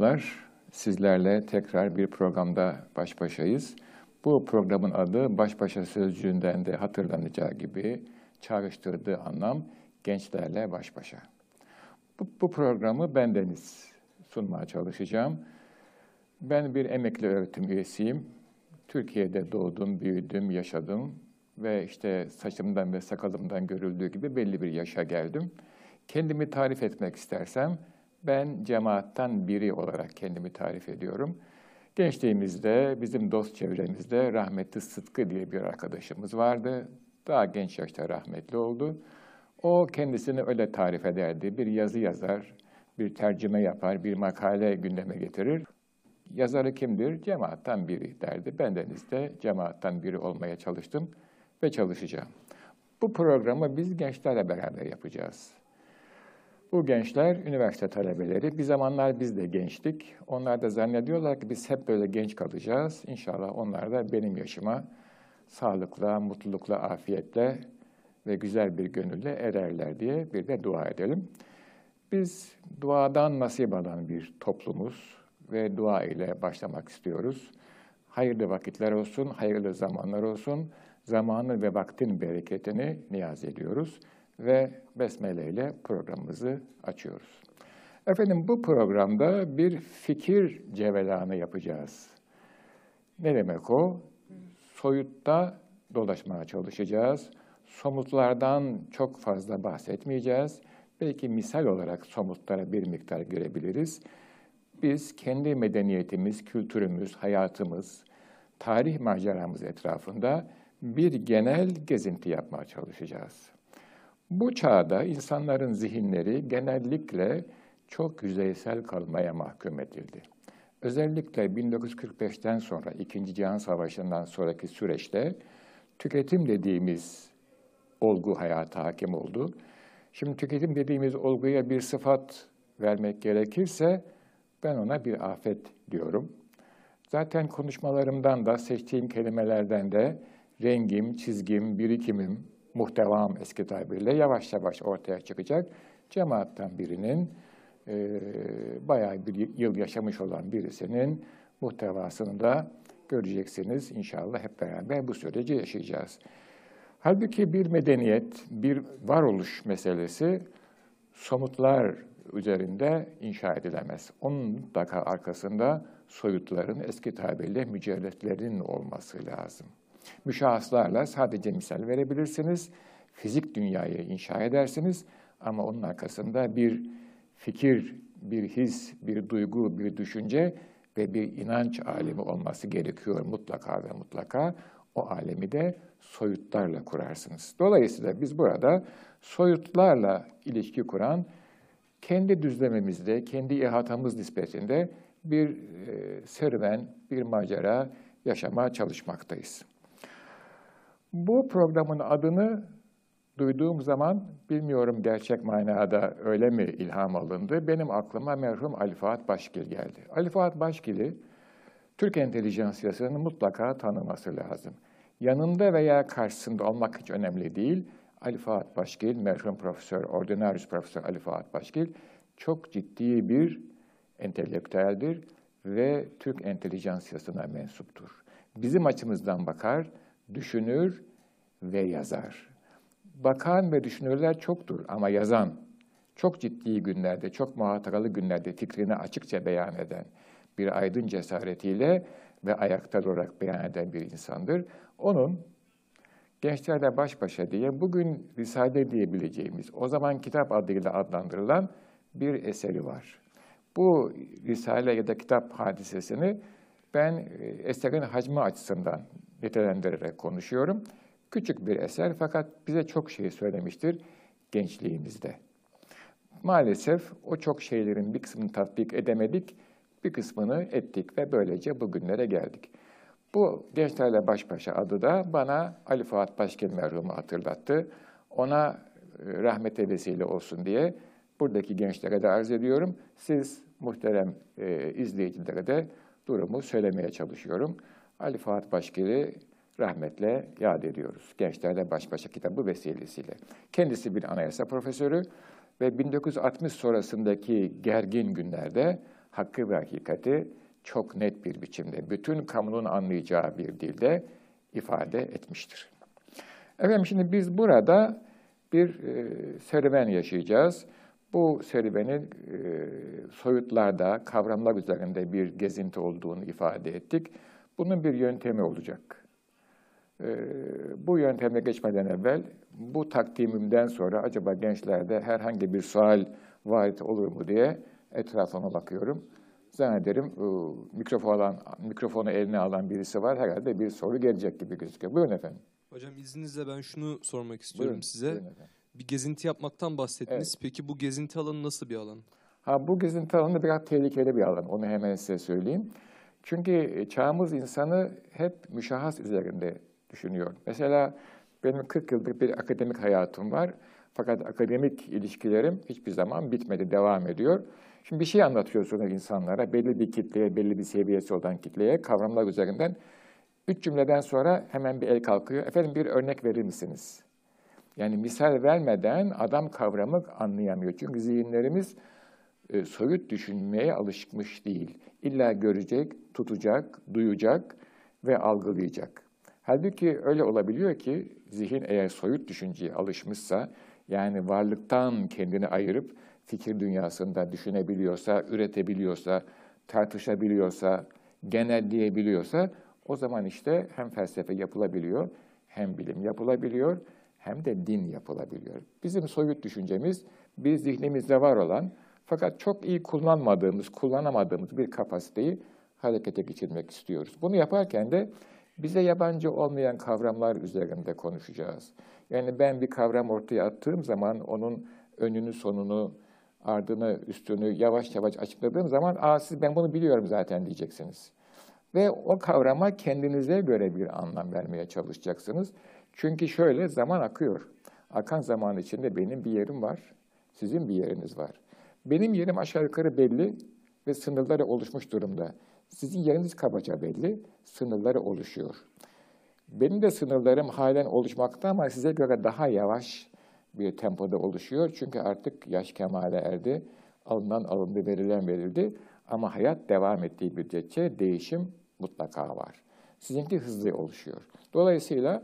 Merhabalar. Sizlerle tekrar bir programda baş başayız. Bu programın adı baş başa sözcüğünden de hatırlanacağı gibi çağrıştırdığı anlam gençlerle baş başa. Bu, bu programı bendeniz sunmaya çalışacağım. Ben bir emekli öğretim üyesiyim. Türkiye'de doğdum, büyüdüm, yaşadım ve işte saçımdan ve sakalımdan görüldüğü gibi belli bir yaşa geldim. Kendimi tarif etmek istersem ben cemaattan biri olarak kendimi tarif ediyorum. Gençliğimizde, bizim dost çevremizde rahmetli Sıtkı diye bir arkadaşımız vardı. Daha genç yaşta rahmetli oldu. O kendisini öyle tarif ederdi. Bir yazı yazar, bir tercüme yapar, bir makale gündeme getirir. Yazarı kimdir? Cemaattan biri derdi. Bendeniz de cemaattan biri olmaya çalıştım ve çalışacağım. Bu programı biz gençlerle beraber yapacağız. Bu gençler üniversite talebeleri. Bir zamanlar biz de gençtik. Onlar da zannediyorlar ki biz hep böyle genç kalacağız. İnşallah onlar da benim yaşıma sağlıkla, mutlulukla, afiyetle ve güzel bir gönülle ererler diye bir de dua edelim. Biz duadan nasip alan bir toplumuz ve dua ile başlamak istiyoruz. Hayırlı vakitler olsun, hayırlı zamanlar olsun. Zamanı ve vaktin bereketini niyaz ediyoruz ve Besmele ile programımızı açıyoruz. Efendim bu programda bir fikir cevelanı yapacağız. Ne demek o? Soyutta dolaşmaya çalışacağız. Somutlardan çok fazla bahsetmeyeceğiz. Belki misal olarak somutlara bir miktar görebiliriz. Biz kendi medeniyetimiz, kültürümüz, hayatımız, tarih maceramız etrafında bir genel gezinti yapmaya çalışacağız. Bu çağda insanların zihinleri genellikle çok yüzeysel kalmaya mahkum edildi. Özellikle 1945'ten sonra, İkinci Cihan Savaşı'ndan sonraki süreçte tüketim dediğimiz olgu hayata hakim oldu. Şimdi tüketim dediğimiz olguya bir sıfat vermek gerekirse ben ona bir afet diyorum. Zaten konuşmalarımdan da seçtiğim kelimelerden de rengim, çizgim, birikimim, muhtevam eski tabirle yavaş yavaş ortaya çıkacak. Cemaattan birinin e, bayağı bir yıl yaşamış olan birisinin muhtevasını da göreceksiniz. İnşallah hep beraber bu süreci yaşayacağız. Halbuki bir medeniyet, bir varoluş meselesi somutlar üzerinde inşa edilemez. Onun mutlaka arkasında soyutların, eski tabirle mücerretlerin olması lazım. Müşahıslarla sadece misal verebilirsiniz. Fizik dünyayı inşa edersiniz ama onun arkasında bir fikir, bir his, bir duygu, bir düşünce ve bir inanç alemi olması gerekiyor mutlaka ve mutlaka. O alemi de soyutlarla kurarsınız. Dolayısıyla biz burada soyutlarla ilişki kuran, kendi düzlememizde, kendi ihatamız nispetinde bir e, serüven, bir macera yaşamaya çalışmaktayız. Bu programın adını duyduğum zaman bilmiyorum gerçek manada öyle mi ilham alındı. Benim aklıma merhum Ali Fuat Başgil geldi. Ali Fuat Başgil'i Türk entelijansiyasının mutlaka tanıması lazım. Yanında veya karşısında olmak hiç önemli değil. Ali Fuat Başgil, merhum profesör, ordinarius profesör Ali Fuat Başgil çok ciddi bir entelektüeldir ve Türk entelijansiyasına mensuptur. Bizim açımızdan bakar, düşünür ve yazar. Bakan ve düşünürler çoktur ama yazan, çok ciddi günlerde, çok muhatıralı günlerde fikrini açıkça beyan eden, bir aydın cesaretiyle ve ayakta durarak beyan eden bir insandır. Onun Gençlerle Baş Başa diye bugün Risale diyebileceğimiz, o zaman kitap adıyla adlandırılan bir eseri var. Bu Risale ya da kitap hadisesini ben e, eserin hacmi açısından nitelendirerek konuşuyorum. Küçük bir eser fakat bize çok şey söylemiştir gençliğimizde. Maalesef o çok şeylerin bir kısmını tatbik edemedik, bir kısmını ettik ve böylece bugünlere geldik. Bu Gençlerle Baş Başa adı da bana Ali Fuat Başkil merhumu hatırlattı. Ona e, rahmete vesile olsun diye buradaki gençlere de arz ediyorum. Siz muhterem e, izleyicilere de durumu söylemeye çalışıyorum. Ali Fuat Başkir'i rahmetle yad ediyoruz. Gençlerle Baş Başa kitabı vesilesiyle. Kendisi bir anayasa profesörü ve 1960 sonrasındaki gergin günlerde hakkı ve hakikati çok net bir biçimde, bütün kamunun anlayacağı bir dilde ifade etmiştir. Efendim şimdi biz burada bir e, serüven yaşayacağız. Bu serüvenin e, soyutlarda, kavramlar üzerinde bir gezinti olduğunu ifade ettik. Bunun bir yöntemi olacak. E, bu yönteme geçmeden evvel bu takdimimden sonra acaba gençlerde herhangi bir sual varit olur mu diye etrafıma bakıyorum. Zannederim e, mikrofon alan, mikrofonu eline alan birisi var. Herhalde bir soru gelecek gibi gözüküyor. Buyurun efendim. Hocam izninizle ben şunu sormak istiyorum Buyurun, size. buyurun efendim. Bir gezinti yapmaktan bahsettiniz. Evet. Peki bu gezinti alanı nasıl bir alan? Ha, bu gezinti alanı biraz tehlikeli bir alan. Onu hemen size söyleyeyim. Çünkü çağımız insanı hep müşahhas üzerinde düşünüyor. Mesela benim 40 yıllık bir akademik hayatım var. Fakat akademik ilişkilerim hiçbir zaman bitmedi, devam ediyor. Şimdi bir şey anlatıyorsunuz insanlara, belli bir kitleye, belli bir seviyesi olan kitleye kavramlar üzerinden. Üç cümleden sonra hemen bir el kalkıyor. Efendim bir örnek verir misiniz? Yani misal vermeden adam kavramı anlayamıyor. Çünkü zihinlerimiz e, soyut düşünmeye alışmış değil. İlla görecek, tutacak, duyacak ve algılayacak. Halbuki öyle olabiliyor ki zihin eğer soyut düşünceye alışmışsa, yani varlıktan kendini ayırıp fikir dünyasında düşünebiliyorsa, üretebiliyorsa, tartışabiliyorsa, genelleyebiliyorsa o zaman işte hem felsefe yapılabiliyor, hem bilim yapılabiliyor, hem de din yapılabiliyor. Bizim soyut düşüncemiz bir zihnimizde var olan fakat çok iyi kullanmadığımız, kullanamadığımız bir kapasiteyi harekete geçirmek istiyoruz. Bunu yaparken de bize yabancı olmayan kavramlar üzerinde konuşacağız. Yani ben bir kavram ortaya attığım zaman onun önünü, sonunu, ardını, üstünü yavaş yavaş açıkladığım zaman Aa, siz ben bunu biliyorum zaten diyeceksiniz. Ve o kavrama kendinize göre bir anlam vermeye çalışacaksınız. Çünkü şöyle zaman akıyor. Akan zaman içinde benim bir yerim var, sizin bir yeriniz var. Benim yerim aşağı yukarı belli ve sınırları oluşmuş durumda. Sizin yeriniz kabaca belli, sınırları oluşuyor. Benim de sınırlarım halen oluşmakta ama size göre daha yavaş bir tempoda oluşuyor. Çünkü artık yaş kemale erdi, alınan alındı, verilen verildi. Ama hayat devam ettiği müddetçe değişim mutlaka var. Sizinki hızlı oluşuyor. Dolayısıyla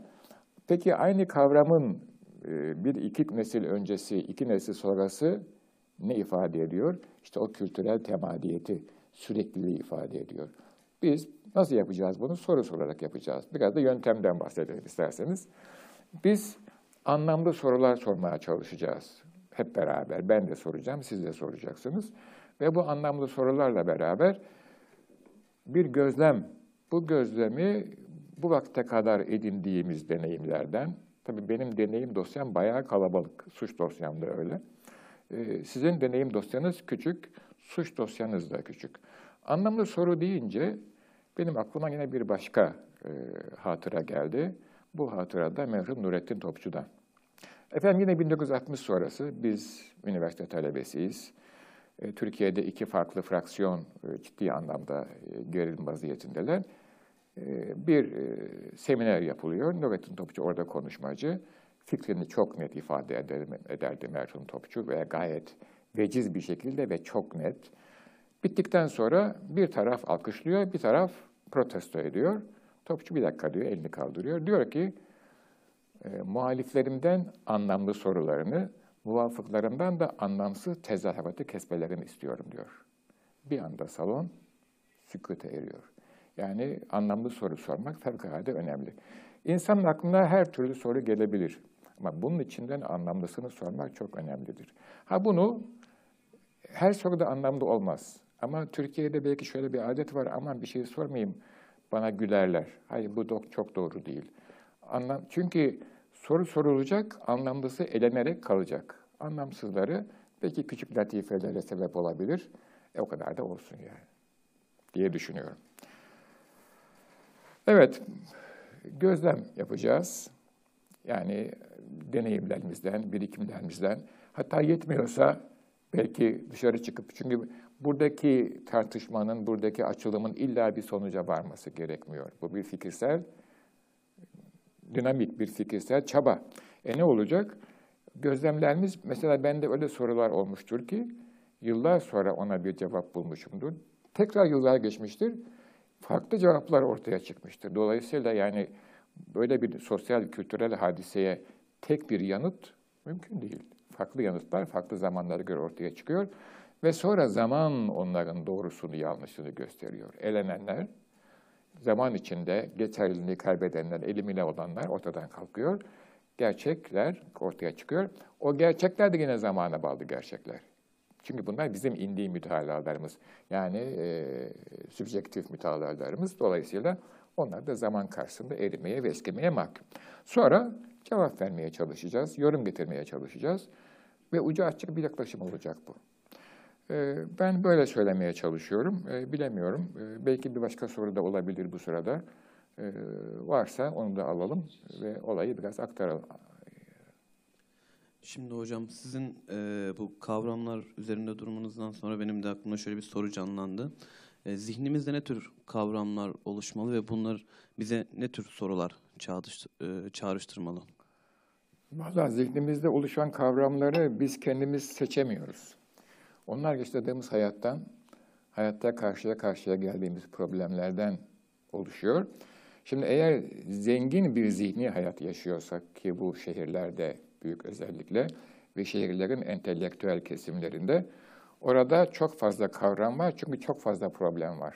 peki aynı kavramın bir iki nesil öncesi, iki nesil sonrası ne ifade ediyor? İşte o kültürel temadiyeti, sürekliliği ifade ediyor. Biz nasıl yapacağız bunu? Soru sorarak yapacağız. Biraz da yöntemden bahsedelim isterseniz. Biz anlamlı sorular sormaya çalışacağız. Hep beraber. Ben de soracağım, siz de soracaksınız. Ve bu anlamlı sorularla beraber bir gözlem, bu gözlemi bu vakte kadar edindiğimiz deneyimlerden, tabii benim deneyim dosyam bayağı kalabalık, suç dosyam da öyle. Ee, sizin deneyim dosyanız küçük, suç dosyanız da küçük. Anlamlı soru deyince benim aklıma yine bir başka e, hatıra geldi. Bu hatırada merhum Nurettin Topçu'dan. Efendim yine 1960 sonrası biz üniversite talebesiyiz. E, Türkiye'de iki farklı fraksiyon e, ciddi anlamda e, gerilim vaziyetindeler. E, bir e, seminer yapılıyor. Nurettin Topçu orada konuşmacı. Fikrini çok net ifade eder, ederdi merhum Topçu ve gayet veciz bir şekilde ve çok net. Bittikten sonra bir taraf alkışlıyor, bir taraf protesto ediyor. Topçu bir dakika diyor, elini kaldırıyor. Diyor ki, e, muhaliflerimden anlamlı sorularını, muvafıklarımdan da anlamsız tezahüratı kesmelerini istiyorum diyor. Bir anda salon sükute eriyor. Yani anlamlı soru sormak fevkalade önemli. İnsanın aklına her türlü soru gelebilir. Ama bunun içinden anlamlısını sormak çok önemlidir. Ha bunu her soruda anlamlı olmaz. Ama Türkiye'de belki şöyle bir adet var. Aman bir şey sormayayım bana gülerler. Hayır bu çok doğru değil. Anlam, çünkü soru sorulacak, anlamlısı elenerek kalacak. Anlamsızları belki küçük latifelere sebep olabilir. E o kadar da olsun yani diye düşünüyorum. Evet, gözlem yapacağız. Yani deneyimlerimizden, birikimlerimizden. Hatta yetmiyorsa belki dışarı çıkıp, çünkü buradaki tartışmanın, buradaki açılımın illa bir sonuca varması gerekmiyor. Bu bir fikirsel, dinamik bir fikirsel çaba. E ne olacak? Gözlemlerimiz, mesela bende öyle sorular olmuştur ki, Yıllar sonra ona bir cevap bulmuşumdur. Tekrar yıllar geçmiştir. Farklı cevaplar ortaya çıkmıştır. Dolayısıyla yani böyle bir sosyal kültürel hadiseye tek bir yanıt mümkün değil. Farklı yanıtlar farklı zamanlara göre ortaya çıkıyor ve sonra zaman onların doğrusunu yanlışını gösteriyor. Elenenler zaman içinde geçerliliğini kaybedenler, elimine olanlar ortadan kalkıyor. Gerçekler ortaya çıkıyor. O gerçekler de yine zamana bağlı gerçekler. Çünkü bunlar bizim indi mütalalarımız. Yani e, sübjektif mütalalarımız. Dolayısıyla onlar da zaman karşısında erimeye ve eskimeye mahkum. Sonra cevap vermeye çalışacağız, yorum getirmeye çalışacağız. Ve ucu açık bir yaklaşım olacak bu. E, ben böyle söylemeye çalışıyorum. E, bilemiyorum. E, belki bir başka soru da olabilir bu sırada. Varsa onu da alalım ve olayı biraz aktaralım. Şimdi hocam sizin e, bu kavramlar üzerinde durumunuzdan sonra benim de aklımda şöyle bir soru canlandı. E, zihnimizde ne tür kavramlar oluşmalı ve bunlar bize ne tür sorular e, çağrıştırmalı? Valla zihnimizde oluşan kavramları biz kendimiz seçemiyoruz. Onlar yaşadığımız hayattan, hayatta karşıya karşıya geldiğimiz problemlerden oluşuyor. Şimdi eğer zengin bir zihni hayat yaşıyorsak ki bu şehirlerde büyük özellikle ve şehirlerin entelektüel kesimlerinde orada çok fazla kavram var çünkü çok fazla problem var.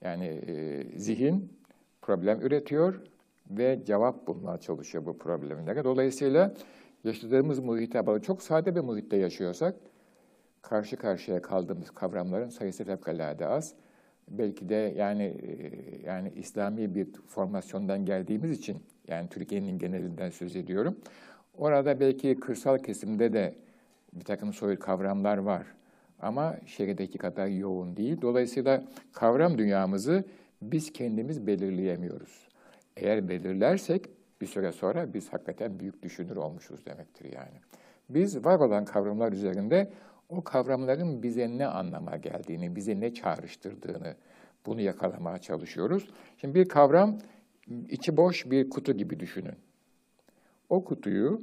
Yani e, zihin problem üretiyor ve cevap bulmaya çalışıyor bu problemlere. Dolayısıyla yaşadığımız muhite bağlı çok sade bir muhitte yaşıyorsak karşı karşıya kaldığımız kavramların sayısı fevkalade az. Belki de yani e, yani İslami bir formasyondan geldiğimiz için yani Türkiye'nin genelinden söz ediyorum. Orada belki kırsal kesimde de bir takım soyut kavramlar var. Ama şehirdeki kadar yoğun değil. Dolayısıyla kavram dünyamızı biz kendimiz belirleyemiyoruz. Eğer belirlersek bir süre sonra biz hakikaten büyük düşünür olmuşuz demektir yani. Biz var olan kavramlar üzerinde o kavramların bize ne anlama geldiğini, bize ne çağrıştırdığını bunu yakalamaya çalışıyoruz. Şimdi bir kavram içi boş bir kutu gibi düşünün. O kutuyu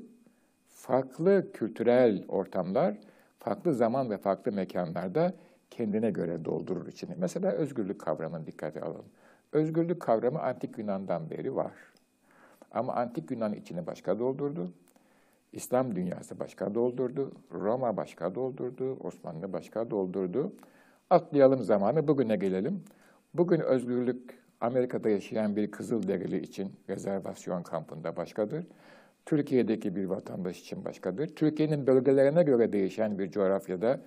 farklı kültürel ortamlar, farklı zaman ve farklı mekanlarda kendine göre doldurur içini. Mesela özgürlük kavramını dikkate alalım. Özgürlük kavramı antik Yunan'dan beri var. Ama antik Yunan içini başka doldurdu. İslam dünyası başka doldurdu. Roma başka doldurdu. Osmanlı başka doldurdu. Atlayalım zamanı bugüne gelelim. Bugün özgürlük Amerika'da yaşayan bir Kızılderili için rezervasyon kampında başkadır. Türkiye'deki bir vatandaş için başkadır. Türkiye'nin bölgelerine göre değişen bir coğrafyada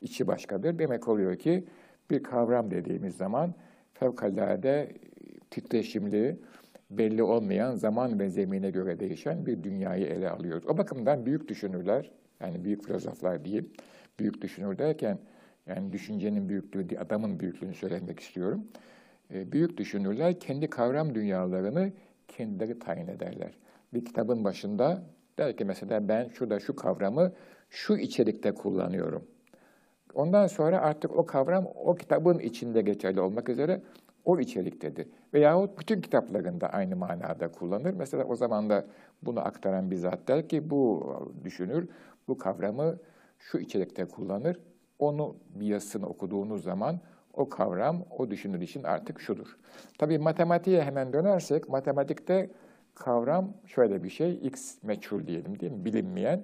içi başkadır. Demek oluyor ki bir kavram dediğimiz zaman fevkalade titreşimli, belli olmayan zaman ve zemine göre değişen bir dünyayı ele alıyoruz. O bakımdan büyük düşünürler, yani büyük filozoflar diyeyim, büyük düşünür derken yani düşüncenin büyüklüğü, adamın büyüklüğünü söylemek istiyorum. E, büyük düşünürler kendi kavram dünyalarını kendileri tayin ederler. Bir kitabın başında der ki mesela ben şurada şu kavramı şu içerikte kullanıyorum. Ondan sonra artık o kavram o kitabın içinde geçerli olmak üzere o içeriktedir. Veyahut bütün kitaplarında aynı manada kullanır. Mesela o zaman da bunu aktaran bir zat der ki bu düşünür, bu kavramı şu içerikte kullanır. Onu bir yazısını okuduğunuz zaman o kavram, o düşünür için artık şudur. Tabii matematiğe hemen dönersek, matematikte kavram şöyle bir şey, x meçhul diyelim değil mi? Bilinmeyen,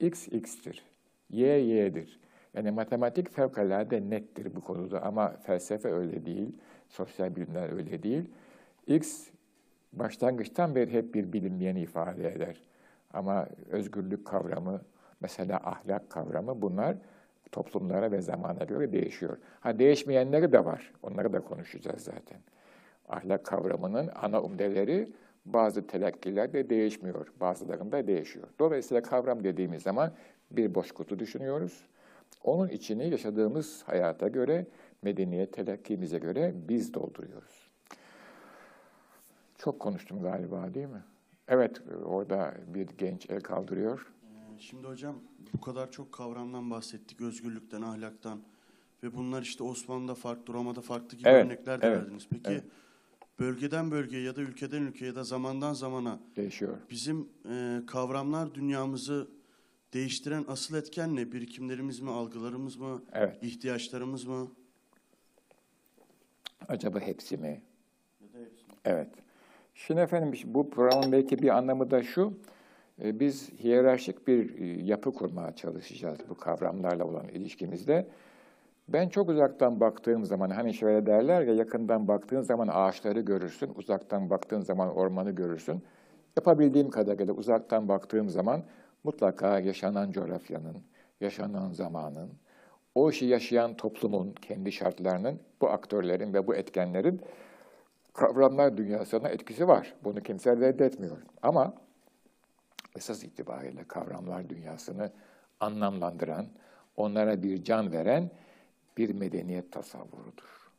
x x'tir, y y'dir. Yani matematik fevkalade nettir bu konuda ama felsefe öyle değil, sosyal bilimler öyle değil. X başlangıçtan beri hep bir bilinmeyeni ifade eder. Ama özgürlük kavramı, mesela ahlak kavramı bunlar toplumlara ve zamana göre değişiyor. Ha değişmeyenleri de var. Onları da konuşacağız zaten. Ahlak kavramının ana umdeleri bazı telakkilerde değişmiyor, bazılarında değişiyor. Dolayısıyla kavram dediğimiz zaman bir boş kutu düşünüyoruz. Onun içini yaşadığımız hayata göre, medeniyet telakkimize göre biz dolduruyoruz. Çok konuştum galiba değil mi? Evet, orada bir genç el kaldırıyor. Şimdi hocam bu kadar çok kavramdan bahsettik, özgürlükten, ahlaktan ve bunlar işte Osmanlı'da farklı, Roma'da farklı gibi Evet, örnekler de evet, verdiniz. Peki evet. bölgeden bölgeye ya da ülkeden ülkeye ya da zamandan zamana Değişiyor. bizim e, kavramlar dünyamızı değiştiren asıl etken ne? Birikimlerimiz mi, algılarımız mı, Evet. ihtiyaçlarımız mı? Acaba hepsi mi? Ya da hepsi mi? Evet. Şimdi efendim bu programın belki bir anlamı da şu. e, Biz hiyerarşik bir e, yapı kurmaya çalışacağız bu kavramlarla olan ilişkimizde. Ben çok uzaktan baktığım zaman hani şöyle derler ya yakından baktığın zaman ağaçları görürsün, uzaktan baktığın zaman ormanı görürsün. Yapabildiğim kadarıyla uzaktan baktığım zaman mutlaka yaşanan coğrafyanın, yaşanan zamanın, o işi yaşayan toplumun kendi şartlarının, bu aktörlerin ve bu etkenlerin kavramlar dünyasına etkisi var. Bunu kimse reddetmiyor. Ama esas itibariyle kavramlar dünyasını anlamlandıran, onlara bir can veren bir medeniyet tasavvurudur.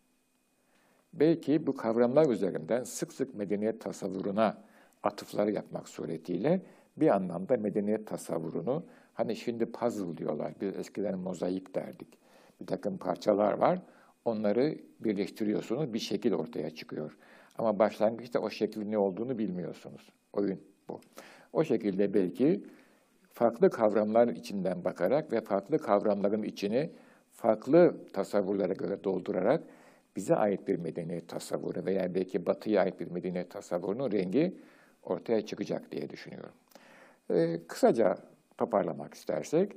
Belki bu kavramlar üzerinden sık sık medeniyet tasavvuruna atıfları yapmak suretiyle bir anlamda medeniyet tasavvurunu, hani şimdi puzzle diyorlar, biz eskiden mozaik derdik. Bir takım parçalar var, onları birleştiriyorsunuz, bir şekil ortaya çıkıyor. Ama başlangıçta o şeklin ne olduğunu bilmiyorsunuz. Oyun bu. O şekilde belki farklı kavramlar içinden bakarak ve farklı kavramların içini farklı tasavvurlara göre doldurarak bize ait bir medeniyet tasavvuru veya belki batıya ait bir medeniyet tasavvurunun rengi ortaya çıkacak diye düşünüyorum. Ee, kısaca toparlamak istersek,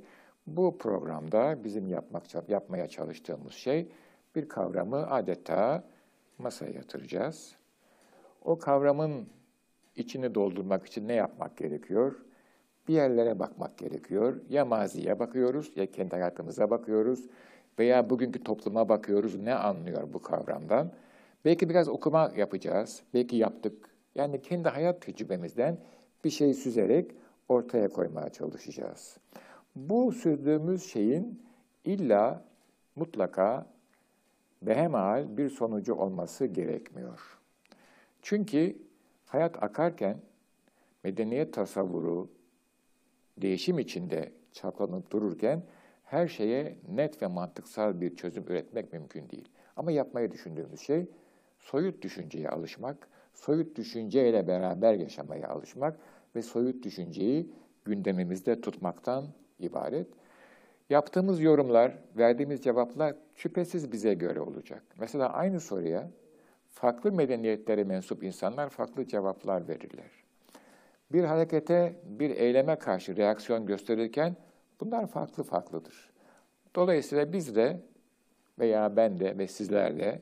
bu programda bizim yapmak yapmaya çalıştığımız şey bir kavramı adeta masaya yatıracağız. O kavramın içini doldurmak için ne yapmak gerekiyor? Bir yerlere bakmak gerekiyor. Ya maziye bakıyoruz, ya kendi hayatımıza bakıyoruz veya bugünkü topluma bakıyoruz. Ne anlıyor bu kavramdan? Belki biraz okuma yapacağız, belki yaptık. Yani kendi hayat tecrübemizden bir şey süzerek ortaya koymaya çalışacağız. Bu sürdüğümüz şeyin illa mutlaka behemahal bir sonucu olması gerekmiyor. Çünkü hayat akarken medeniyet tasavvuru değişim içinde çalkalanıp dururken her şeye net ve mantıksal bir çözüm üretmek mümkün değil. Ama yapmayı düşündüğümüz şey soyut düşünceye alışmak, soyut düşünceyle beraber yaşamaya alışmak ve soyut düşünceyi gündemimizde tutmaktan ibaret. Yaptığımız yorumlar, verdiğimiz cevaplar şüphesiz bize göre olacak. Mesela aynı soruya farklı medeniyetlere mensup insanlar farklı cevaplar verirler. Bir harekete, bir eyleme karşı reaksiyon gösterirken bunlar farklı farklıdır. Dolayısıyla biz de veya ben de ve sizler de,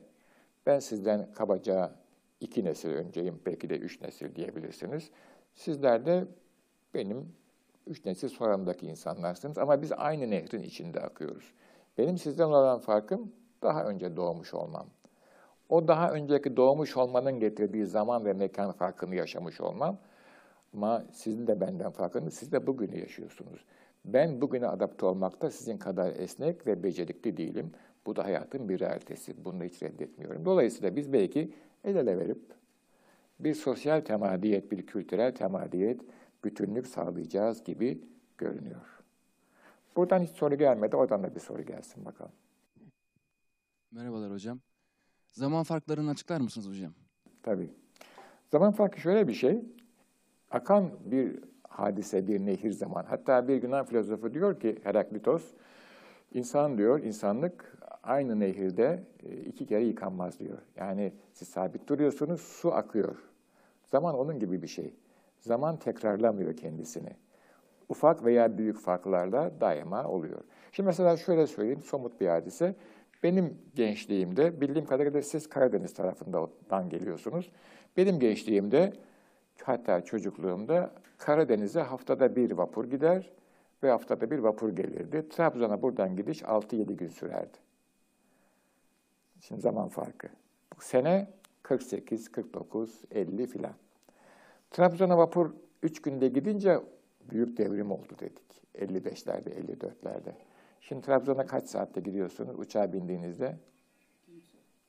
ben sizden kabaca iki nesil önceyim, belki de üç nesil diyebilirsiniz. Sizler de benim üç nesil sonramdaki insanlarsınız ama biz aynı nehrin içinde akıyoruz. Benim sizden olan farkım daha önce doğmuş olmam. O daha önceki doğmuş olmanın getirdiği zaman ve mekan farkını yaşamış olmam. Ama sizin de benden farkınız, siz de bugünü yaşıyorsunuz. Ben bugüne adapte olmakta sizin kadar esnek ve becerikli değilim. Bu da hayatın bir realitesi. Bunu hiç reddetmiyorum. Dolayısıyla biz belki el ele verip bir sosyal temadiyet, bir kültürel temadiyet, bütünlük sağlayacağız gibi görünüyor. Buradan hiç soru gelmedi, oradan da bir soru gelsin bakalım. Merhabalar hocam. Zaman farklarını açıklar mısınız hocam? Tabii. Zaman farkı şöyle bir şey. Akan bir hadise, bir nehir zaman. Hatta bir Yunan filozofu diyor ki Heraklitos, insan diyor, insanlık aynı nehirde e, iki kere yıkanmaz diyor. Yani siz sabit duruyorsunuz, su akıyor. Zaman onun gibi bir şey. Zaman tekrarlamıyor kendisini. Ufak veya büyük farklarla daima oluyor. Şimdi mesela şöyle söyleyeyim, somut bir hadise. Benim gençliğimde, bildiğim kadarıyla siz Karadeniz tarafından geliyorsunuz. Benim gençliğimde, hatta çocukluğumda Karadeniz'e haftada bir vapur gider ve haftada bir vapur gelirdi. Trabzon'a buradan gidiş 6-7 gün sürerdi. Şimdi zaman farkı. Bu sene 48, 49, 50 filan. Trabzon'a vapur 3 günde gidince büyük devrim oldu dedik. 55'lerde, 54'lerde. Şimdi Trabzon'a kaç saatte gidiyorsunuz uçağa bindiğinizde?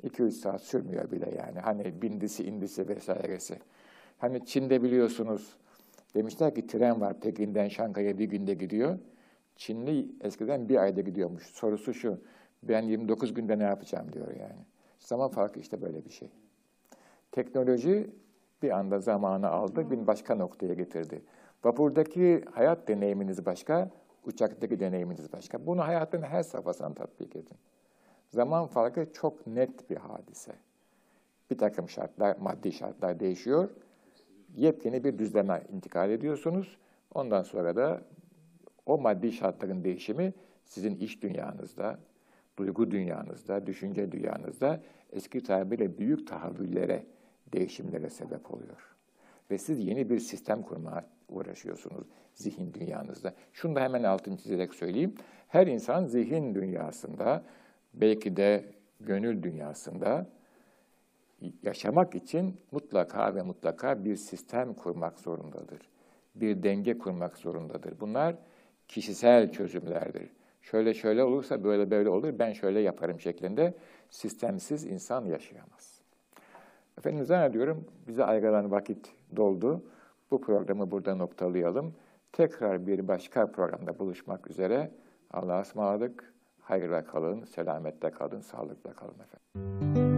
2-3 saat sürmüyor bile yani. Hani bindisi, indisi vesairesi. Hani Çin'de biliyorsunuz demişler ki tren var Pekin'den Şangay'a bir günde gidiyor. Çinli eskiden bir ayda gidiyormuş. Sorusu şu, ben 29 günde ne yapacağım diyor yani. Zaman farkı işte böyle bir şey. Teknoloji bir anda zamanı aldı, bir başka noktaya getirdi. Vapurdaki hayat deneyiminiz başka, Uçaktaki deneyiminiz başka. Bunu hayatın her safhasına tatbik edin. Zaman farkı çok net bir hadise. Bir takım şartlar, maddi şartlar değişiyor. Yepyeni bir düzleme intikal ediyorsunuz. Ondan sonra da o maddi şartların değişimi sizin iş dünyanızda, duygu dünyanızda, düşünce dünyanızda eski tabirle büyük tahavvüllere, değişimlere sebep oluyor. Ve siz yeni bir sistem kurmaya uğraşıyorsunuz zihin dünyanızda. Şunu da hemen altını çizerek söyleyeyim. Her insan zihin dünyasında, belki de gönül dünyasında yaşamak için mutlaka ve mutlaka bir sistem kurmak zorundadır. Bir denge kurmak zorundadır. Bunlar kişisel çözümlerdir. Şöyle şöyle olursa böyle böyle olur, ben şöyle yaparım şeklinde sistemsiz insan yaşayamaz. Efendim zannediyorum bize ayrılan vakit doldu. Bu programı burada noktalayalım. Tekrar bir başka programda buluşmak üzere. Allah'a ısmarladık. Hayırla kalın, selamette kalın, sağlıkla kalın efendim.